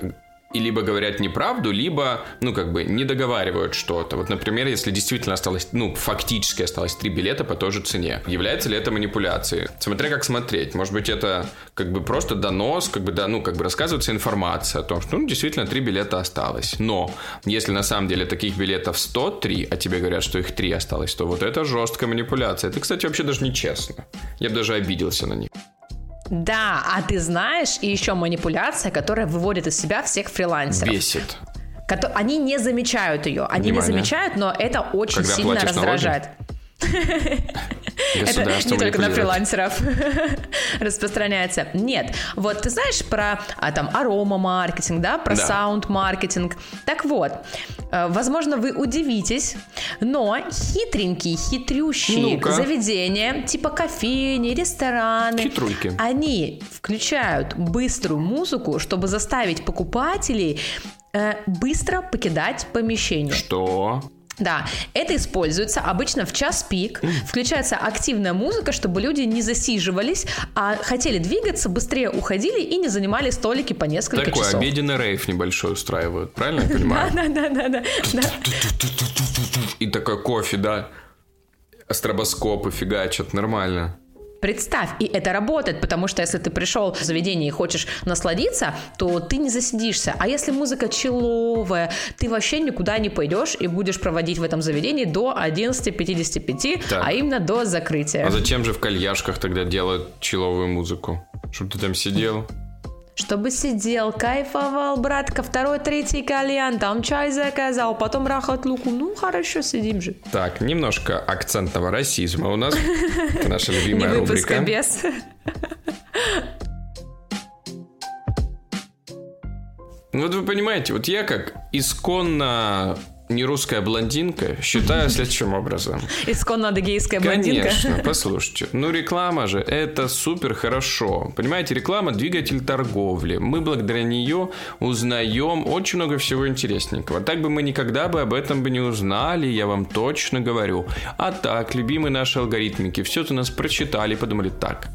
и либо говорят неправду, либо, ну, как бы, не договаривают что-то. Вот, например, если действительно осталось, ну, фактически осталось три билета по той же цене, является ли это манипуляцией? Смотря как смотреть. Может быть, это как бы просто донос, как бы, да, ну, как бы рассказывается информация о том, что, ну, действительно, три билета осталось. Но если на самом деле таких билетов 103, а тебе говорят, что их три осталось, то вот это жесткая манипуляция. Это, кстати, вообще даже нечестно. Я бы даже обиделся на них. Да, а ты знаешь, и еще манипуляция, которая выводит из себя всех фрилансеров. Бесит. Они не замечают ее. Они Внимание. не замечают, но это очень Когда сильно раздражает. Налоги? Это не только на фрилансеров распространяется. Нет, вот ты знаешь про а, там арома-маркетинг, да, про саунд-маркетинг. Так вот, возможно, вы удивитесь, но хитренькие, хитрющие ну заведения, типа кофейни, рестораны, Хитрульки. они включают быструю музыку, чтобы заставить покупателей э, быстро покидать помещение. Что? Да, это используется обычно в час пик. Включается активная музыка, чтобы люди не засиживались, а хотели двигаться, быстрее уходили и не занимали столики по несколько Такой часов. Такой обеденный рейв небольшой устраивают, правильно я понимаю? Да, да, да, да. И такой кофе, да. Стробоскопы фигачат, нормально. Представь, и это работает, потому что если ты пришел в заведение и хочешь насладиться, то ты не засидишься. А если музыка человая, ты вообще никуда не пойдешь и будешь проводить в этом заведении до 11.55, так. а именно до закрытия. А зачем же в кальяшках тогда делают человую музыку? Чтобы ты там сидел? Чтобы сидел, кайфовал, братка, второй, третий кальян, там чай заказал, потом рахат луку, ну хорошо, сидим же. Так, немножко акцентного расизма у нас, наша любимая рубрика. без. Ну вот вы понимаете, вот я как исконно не русская блондинка, считаю следующим образом. Исконно адыгейская блондинка. Конечно, послушайте. Ну, реклама же, это супер хорошо. Понимаете, реклама – двигатель торговли. Мы благодаря нее узнаем очень много всего интересненького. Так бы мы никогда бы об этом бы не узнали, я вам точно говорю. А так, любимые наши алгоритмики, все это нас прочитали, подумали, так,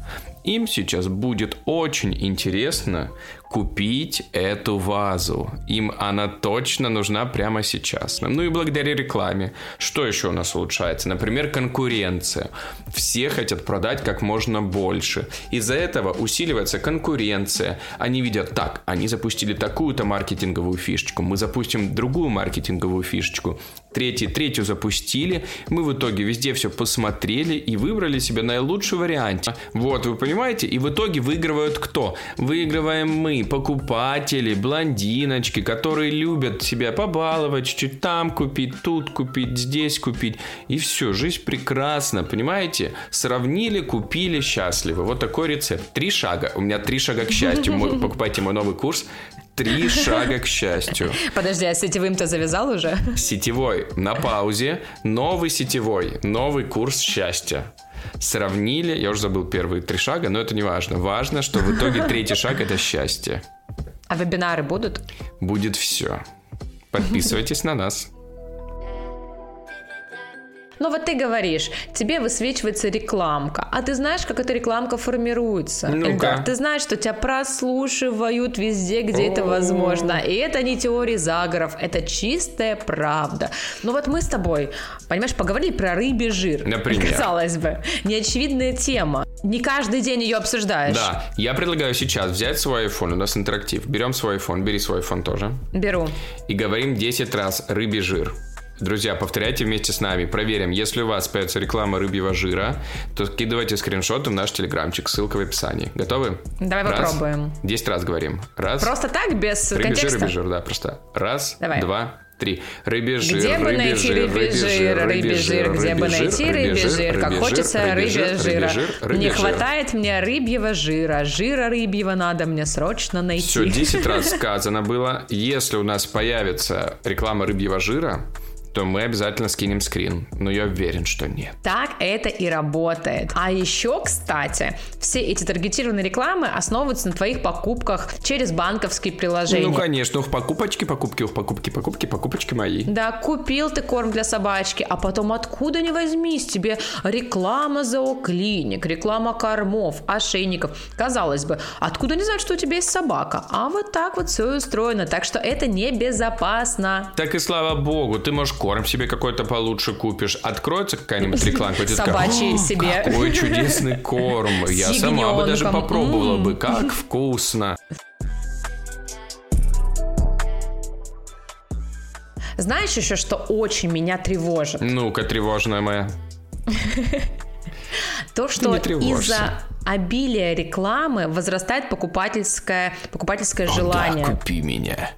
им сейчас будет очень интересно купить эту вазу. Им она точно нужна прямо сейчас. Ну и благодаря рекламе. Что еще у нас улучшается? Например, конкуренция. Все хотят продать как можно больше. Из-за этого усиливается конкуренция. Они видят, так, они запустили такую-то маркетинговую фишечку, мы запустим другую маркетинговую фишечку третий, третью запустили. Мы в итоге везде все посмотрели и выбрали себе наилучший вариант. Вот, вы понимаете? И в итоге выигрывают кто? Выигрываем мы, покупатели, блондиночки, которые любят себя побаловать, чуть-чуть там купить, тут купить, здесь купить. И все, жизнь прекрасна, понимаете? Сравнили, купили, счастливы. Вот такой рецепт. Три шага. У меня три шага к счастью. Покупайте мой новый курс. Три шага к счастью. Подожди, а сетевым ты завязал уже? Сетевой на паузе. Новый сетевой. Новый курс счастья. Сравнили, я уже забыл первые три шага, но это не важно. Важно, что в итоге третий шаг это счастье. А вебинары будут? Будет все. Подписывайтесь на нас. Но вот ты говоришь, тебе высвечивается рекламка, а ты знаешь, как эта рекламка формируется? Ну-ка. ты знаешь, что тебя прослушивают везде, где это возможно. И это не теория заговоров, это чистая правда. Ну вот мы с тобой, понимаешь, поговорили про рыбий жир. Например. Казалось бы, неочевидная тема. Не каждый день ее обсуждаешь. Да, я предлагаю сейчас взять свой iPhone, у нас интерактив. Берем свой iPhone, бери свой iPhone тоже. Беру. И говорим 10 раз рыбий жир. Друзья, повторяйте вместе с нами. Проверим. Если у вас появится реклама рыбьего жира, то скидывайте скриншоты в наш телеграмчик. Ссылка в описании. Готовы? Давай раз. попробуем. Десять раз говорим. Раз. Просто так, без рыбий контекста? Жир, рыбий жир, да, просто. Раз, Давай. два, три. Рыбий жир, Где бы найти рыбий жир, рыбий жир, где бы найти рыбий жир, как хочется рыбьего жира. Не хватает мне рыбьего жира, жира рыбьего надо мне срочно найти. Все, 10 раз сказано было. Если у нас появится реклама рыбьего жира, то мы обязательно скинем скрин. Но я уверен, что нет. Так это и работает. А еще, кстати, все эти таргетированные рекламы основываются на твоих покупках через банковские приложения. Ну, конечно, ух, покупочки, покупки, ух, покупки, покупки, покупочки мои. Да, купил ты корм для собачки, а потом откуда не возьмись тебе реклама зооклиник, реклама кормов, ошейников. Казалось бы, откуда не знать, что у тебя есть собака? А вот так вот все устроено, так что это небезопасно. Так и слава богу, ты, можешь корм себе какой-то получше купишь. Откроется какая-нибудь реклама, Собачий себе. Какой чудесный корм. Я сама бы даже попробовала бы. Как вкусно. Знаешь еще, что очень меня тревожит? Ну-ка, тревожная моя. То, что из-за обилия рекламы возрастает покупательское, покупательское желание. Да, купи меня.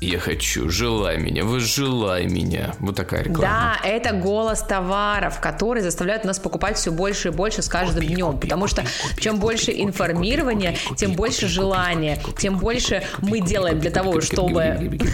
Я хочу, желай меня, возжелай меня. Вот такая реклама. Да, это голос товаров, которые заставляют нас покупать все больше и больше с каждым купи, днем. Купи, потому купи, что купи, чем купи, больше купи, информирования, купи, купи, тем купи, больше купи, желания, купи, купи, тем больше купи, мы купи, делаем для того, чтобы...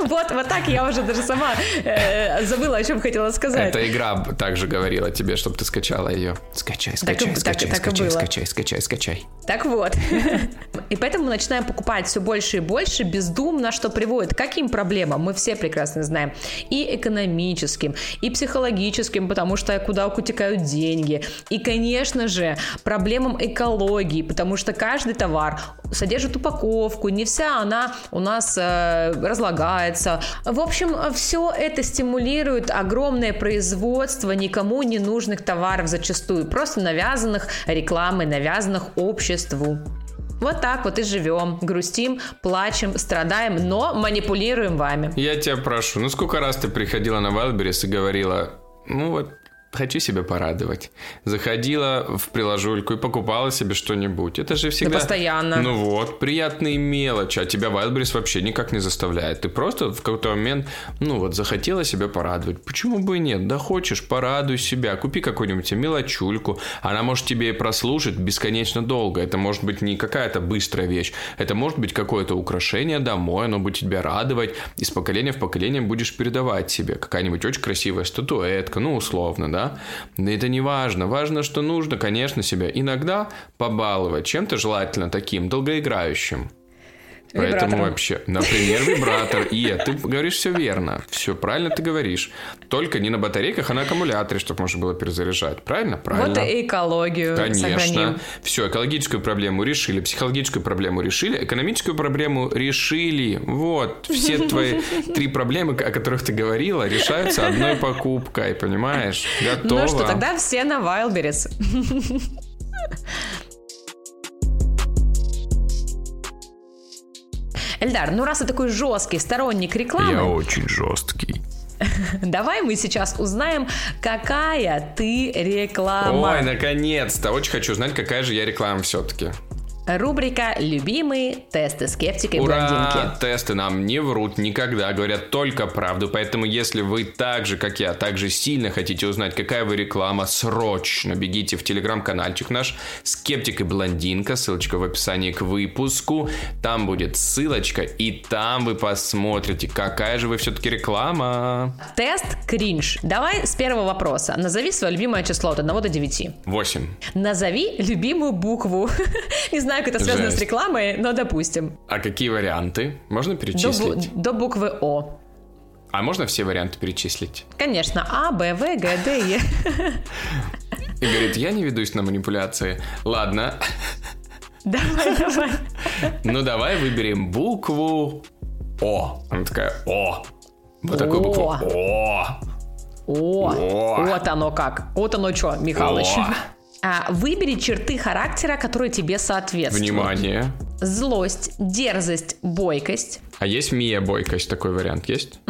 Вот, вот так я уже даже сама э, забыла, о чем хотела сказать. Эта игра также говорила тебе, чтобы ты скачала ее. Скачай, скачай, скачай, скачай, скачай, скачай, скачай. Так вот. И поэтому мы начинаем покупать все больше и больше бездумно, что приводит каким проблемам, мы все прекрасно знаем. И экономическим, и психологическим, потому что куда утекают деньги. И, конечно же, проблемам экологии, потому что каждый товар содержит упаковку, не вся она у нас э, разлагается. В общем, все это стимулирует огромное производство никому не нужных товаров зачастую, просто навязанных рекламой, навязанных обществу. Вот так вот и живем, грустим, плачем, страдаем, но манипулируем вами. Я тебя прошу, ну сколько раз ты приходила на Вайлберис и говорила, ну вот хочу себя порадовать. Заходила в приложульку и покупала себе что-нибудь. Это же всегда... Да постоянно. Ну вот, приятные мелочи, а тебя Wildberries вообще никак не заставляет. Ты просто в какой-то момент, ну вот, захотела себя порадовать. Почему бы и нет? Да хочешь, порадуй себя. Купи какую-нибудь мелочульку. Она может тебе прослужить бесконечно долго. Это может быть не какая-то быстрая вещь. Это может быть какое-то украшение домой. Оно будет тебя радовать. И с поколения в поколение будешь передавать себе. Какая-нибудь очень красивая статуэтка, ну, условно, да? Да, это не важно. Важно, что нужно, конечно, себя иногда побаловать чем-то желательно таким долгоиграющим. Поэтому вообще, например, вибратор. И ты говоришь все верно. Все правильно ты говоришь. Только не на батарейках, а на аккумуляторе, чтобы можно было перезаряжать. Правильно? Правильно. Вот и экологию Конечно. Сохраним. Все, экологическую проблему решили, психологическую проблему решили, экономическую проблему решили. Вот, все твои три проблемы, о которых ты говорила, решаются одной покупкой, понимаешь? Готово. Ну что, тогда все на Wildberries. Эльдар, ну раз ты такой жесткий сторонник рекламы... Я очень жесткий. Давай мы сейчас узнаем, какая ты реклама. Ой, наконец-то. Очень хочу знать, какая же я реклама все-таки. Рубрика «Любимые тесты скептики и Ура! блондинки». Тесты нам не врут никогда, говорят только правду. Поэтому, если вы так же, как я, так же сильно хотите узнать, какая вы реклама, срочно бегите в телеграм-канальчик наш «Скептик и блондинка». Ссылочка в описании к выпуску. Там будет ссылочка, и там вы посмотрите, какая же вы все-таки реклама. Тест кринж. Давай с первого вопроса. Назови свое любимое число от 1 до 9. 8. Назови любимую букву. Не знаю, как это связано Жесть. с рекламой, но допустим. А какие варианты? Можно перечислить? До, до буквы О. А можно все варианты перечислить? Конечно. А, Б, В, Г, Д, Е. И говорит, я не ведусь на манипуляции. Ладно. Давай, давай. Ну, давай выберем букву О. Она такая О. Вот такую букву О. О. Вот оно как. Вот оно что, Михалыч. О. А, выбери черты характера, которые тебе соответствуют. Внимание. Злость, дерзость, бойкость. А есть Мия бойкость? Такой вариант есть?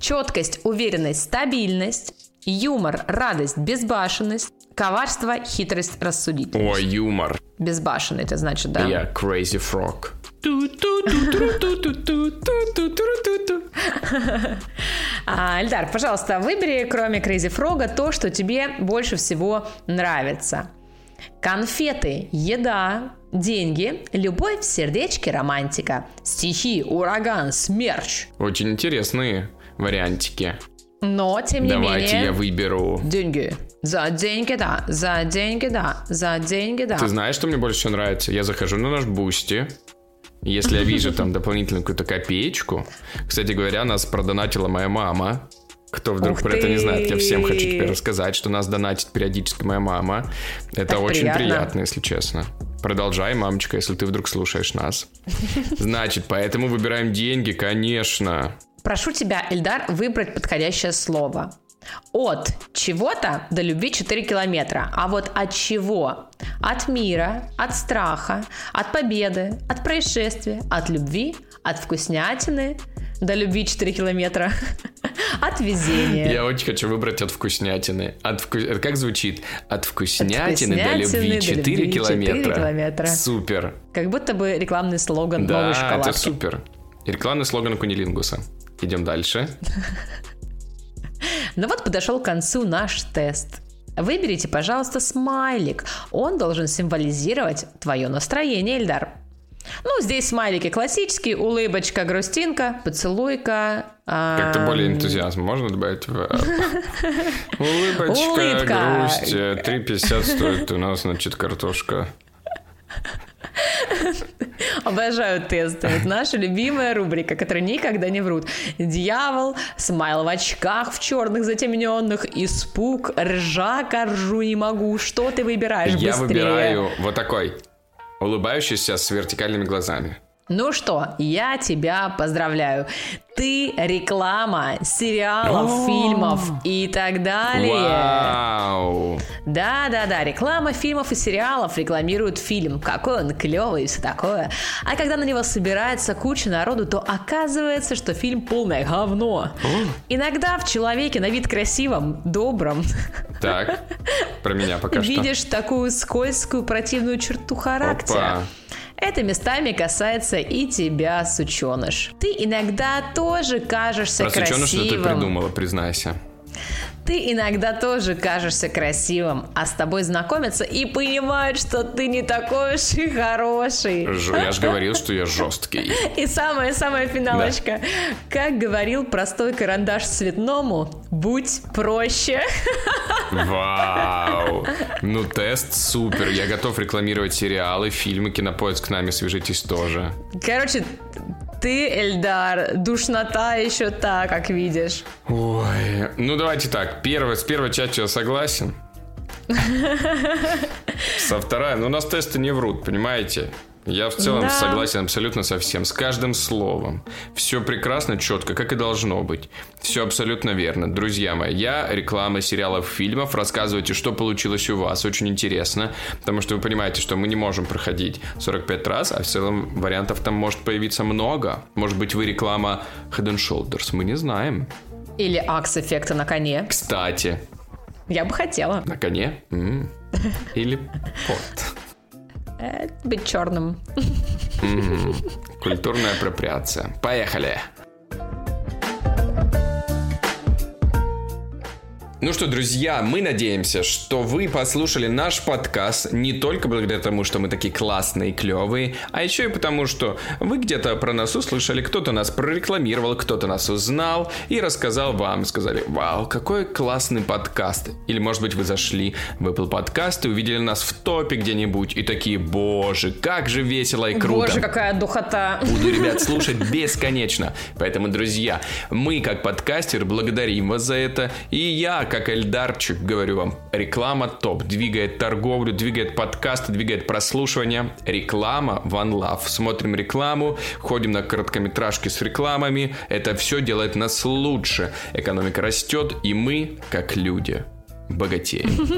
Четкость, уверенность, стабильность. Юмор, радость, безбашенность. Коварство, хитрость, рассудительность. О, юмор. Безбашенный, это значит, да? Я yeah, crazy frog. А, Эльдар, пожалуйста, выбери, кроме Crazy Frog, то, что тебе больше всего нравится. Конфеты, еда, деньги, любовь, сердечки, романтика, стихи, ураган, смерч. Очень интересные вариантики. Но, тем не Давайте менее... я выберу. Деньги. За деньги, да. За деньги, да. За деньги, да. Ты знаешь, что мне больше всего нравится? Я захожу на наш Boosty, если я вижу там дополнительную какую-то копеечку. Кстати говоря, нас продонатила моя мама. Кто вдруг Ух про это не ты! знает, я всем хочу теперь рассказать, что нас донатит периодически моя мама. Это Так очень приятно. приятно, если честно. Продолжай, мамочка, если ты вдруг слушаешь нас. Значит, поэтому выбираем деньги, конечно. Прошу тебя, Эльдар, выбрать подходящее слово. От чего-то до любви 4 километра. А вот от чего? От мира, от страха, от победы, от происшествия, от любви, от вкуснятины до любви 4 километра, от везения. Я очень хочу выбрать от вкуснятины. От вку- это Как звучит? От вкуснятины, до вкуснятины любви до 4 любви километра. 4 километра. Супер. Как будто бы рекламный слоган Да, новой это шоколадки. супер. И рекламный слоган Кунилингуса. Идем дальше. Ну вот подошел к концу наш тест. Выберите, пожалуйста, смайлик. Он должен символизировать твое настроение, Эльдар. Ну, здесь смайлики классические, улыбочка, грустинка, поцелуйка. Как-то более энтузиазм можно добавить в... Улыбочка, Улыбка. грусть. э, 3,50 стоит у нас, значит, картошка. Обожаю тесты. Это наша любимая рубрика, которая никогда не врут. Дьявол, смайл в очках в черных затемненных, испуг, ржака, ржу не могу. Что ты выбираешь Я быстрее? выбираю вот такой. Улыбающийся с вертикальными глазами. Ну что, я тебя поздравляю. Ты реклама сериалов, О! фильмов и так далее. Вау! Да, да, да, реклама фильмов и сериалов рекламирует фильм. Какой он клевый и все такое. А когда на него собирается куча народу, то оказывается, что фильм полное говно. Иногда в человеке на вид красивом, добром Так, про меня пока что. видишь такую скользкую противную черту характера. Опа. Это местами касается и тебя, сученыш. Ты иногда тоже кажешься Про сучёныш, что ты красивым. придумала, признайся. Ты иногда тоже кажешься красивым, а с тобой знакомятся и понимают, что ты не такой уж и хороший. Я же говорил, что я жесткий. И самая-самая финалочка. Как говорил простой карандаш цветному, будь проще. Вау! Ну, тест супер. Я готов рекламировать сериалы, фильмы, кинопоиск к нами, свяжитесь тоже. Короче, ты, Эльдар, душнота еще та, как видишь. Ой, ну давайте так. Первое, с первой частью я согласен. Со второй, ну у нас тесты не врут, понимаете? Я в целом Да. согласен абсолютно со всем, с каждым словом. Все прекрасно, четко, как и должно быть. Все абсолютно верно. Друзья мои, я реклама сериалов, фильмов. Рассказывайте, что получилось у вас. Очень интересно, потому что вы понимаете, что мы не можем проходить 45 раз, а в целом вариантов там может появиться много. Может быть, вы реклама Head and Shoulders, мы не знаем. Или акс-эффекта на коне. Кстати, Я бы хотела на коне? М. Или под. Э, быть черным. Культурная апроприация. Поехали. Ну что, друзья, мы надеемся, что вы послушали наш подкаст не только благодаря тому, что мы такие классные и клевые, а еще и потому, что вы где-то про нас услышали, кто-то нас прорекламировал, кто-то нас узнал и рассказал вам, сказали, вау, какой классный подкаст. Или, может быть, вы зашли в Apple подкаст и увидели нас в топе где-нибудь и такие, боже, как же весело и круто. Боже, какая духота. Буду, ребят, слушать бесконечно. Поэтому, друзья, мы, как подкастер, благодарим вас за это. И я, как Эльдарчик, говорю вам, реклама топ. Двигает торговлю, двигает подкасты, двигает прослушивание. Реклама One Love. Смотрим рекламу, ходим на короткометражки с рекламами. Это все делает нас лучше. Экономика растет, и мы, как люди, богатеем.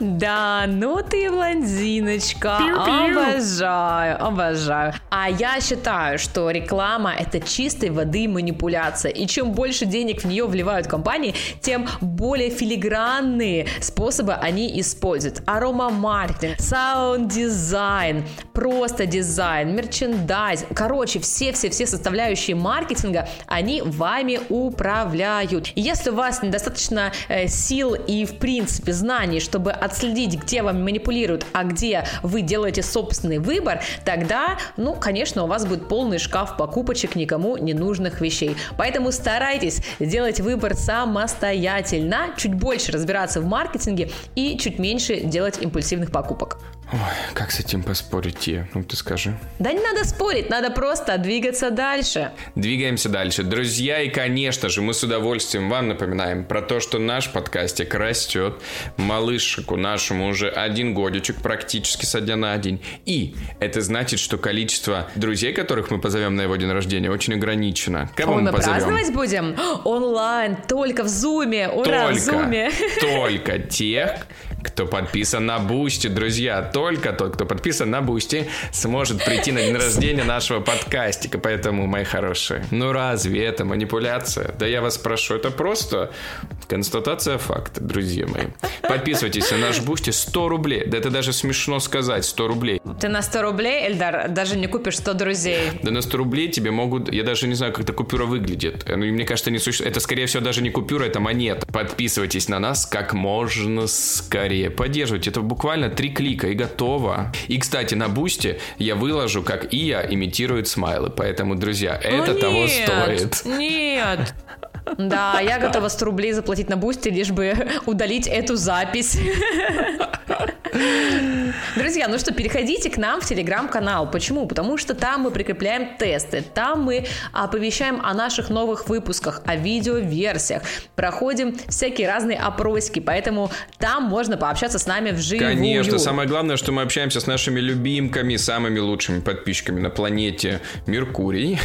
Да, ну ты блондиночка. Обожаю, обожаю. А я считаю, что реклама это чистой воды манипуляция. И чем больше денег в нее вливают компании, тем более филигранные способы они используют. Аромамаркетинг, саунд-дизайн, просто дизайн, мерчендайз. Короче, все-все-все составляющие маркетинга, они вами управляют. И если у вас недостаточно сил и, в принципе, знаний, чтобы отследить, где вам манипулируют, а где вы делаете собственный выбор, тогда, ну, конечно, у вас будет полный шкаф покупочек никому не нужных вещей. Поэтому старайтесь делать выбор самостоятельно, чуть больше разбираться в маркетинге и чуть меньше делать импульсивных покупок. Ой, как с этим поспорить, Ну, ты скажи. Да не надо спорить, надо просто двигаться дальше. Двигаемся дальше. Друзья, и, конечно же, мы с удовольствием вам напоминаем про то, что наш подкастик растет. Малышику нашему уже один годичек практически со дня на день. И это значит, что количество друзей, которых мы позовем на его день рождения, очень ограничено. Кого Ой, мы, мы позовем? праздновать будем? Онлайн, только в Зуме. Ура, только, в Зуме. Только тех, кто подписан на Boosty, друзья. Только тот, кто подписан на Boosty, сможет прийти на день рождения нашего подкастика. Поэтому, мои хорошие, ну разве это манипуляция? Да я вас прошу, это просто констатация факта, друзья мои. Подписывайтесь на наш Boosty 100 рублей. Да это даже смешно сказать, 100 рублей. Ты на 100 рублей, Эльдар, даже не купишь 100 друзей. Да на 100 рублей тебе могут... Я даже не знаю, как эта купюра выглядит. Ну, мне кажется, не существует. Это, скорее всего, даже не купюра, это монета. Подписывайтесь на нас как можно скорее. Поддерживайте. Это буквально три клика и готово. И, кстати, на Boosty я выложу, как Ия имитирует смайлы. Поэтому, друзья, это О, того стоит. Нет. Да, я готова 100 рублей заплатить на бусте, лишь бы удалить эту запись. Друзья, ну что, переходите к нам в телеграм-канал. Почему? Потому что там мы прикрепляем тесты, там мы оповещаем о наших новых выпусках, о видеоверсиях, проходим всякие разные опросики, поэтому там можно пообщаться с нами вживую. Конечно, самое главное, что мы общаемся с нашими любимками, самыми лучшими подписчиками на планете Меркурий.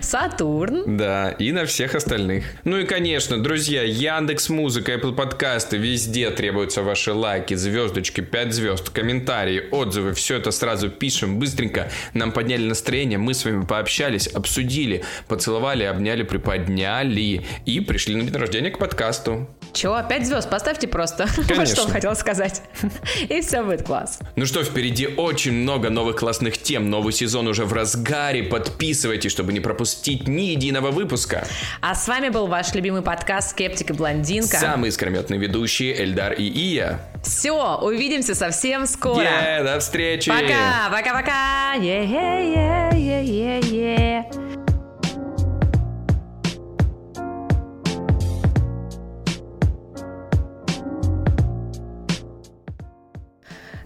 Сатурн. Да, и на всех остальных. Ну и, конечно, друзья, Яндекс Музыка, Apple подкасты, везде требуются ваши лайки, звездочки, 5 звезд, комментарии, отзывы. Все это сразу пишем быстренько. Нам подняли настроение, мы с вами пообщались, обсудили, поцеловали, обняли, приподняли и пришли на день рождения к подкасту. Чего? Пять звезд поставьте просто. Конечно. что хотел сказать. И все будет класс. Ну что, впереди очень много новых классных тем. Новый сезон уже в разгаре. Подписывайтесь, чтобы не пропустить ни единого выпуска. А с вами был ваш любимый подкаст «Скептик и блондинка». Самый искрометный ведущий Эльдар и Ия. Все, увидимся совсем скоро. Yeah, до встречи. Пока, пока-пока. Yeah, yeah, yeah, yeah, yeah.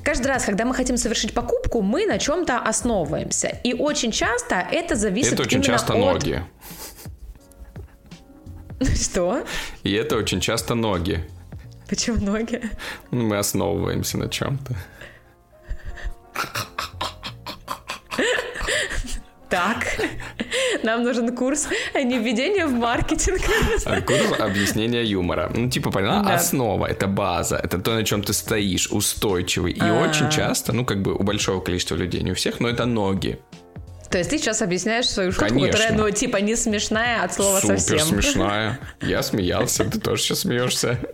Каждый раз, когда мы хотим совершить покупку, мы на чем-то основываемся. И очень часто это зависит Это очень часто от... ноги. Что? И это очень часто ноги. Почему ноги? Мы основываемся на чем-то. Так, нам нужен курс не введения в маркетинг. А курс объяснения юмора. Ну, типа, поняла, да. основа, это база, это то, на чем ты стоишь, устойчивый. И А-а-а. очень часто, ну, как бы у большого количества людей, не у всех, но это ноги. То есть ты сейчас объясняешь свою шутку, Конечно. которая, ну, типа, не смешная от слова Супер совсем. смешная. Я смеялся, ты тоже сейчас смеешься.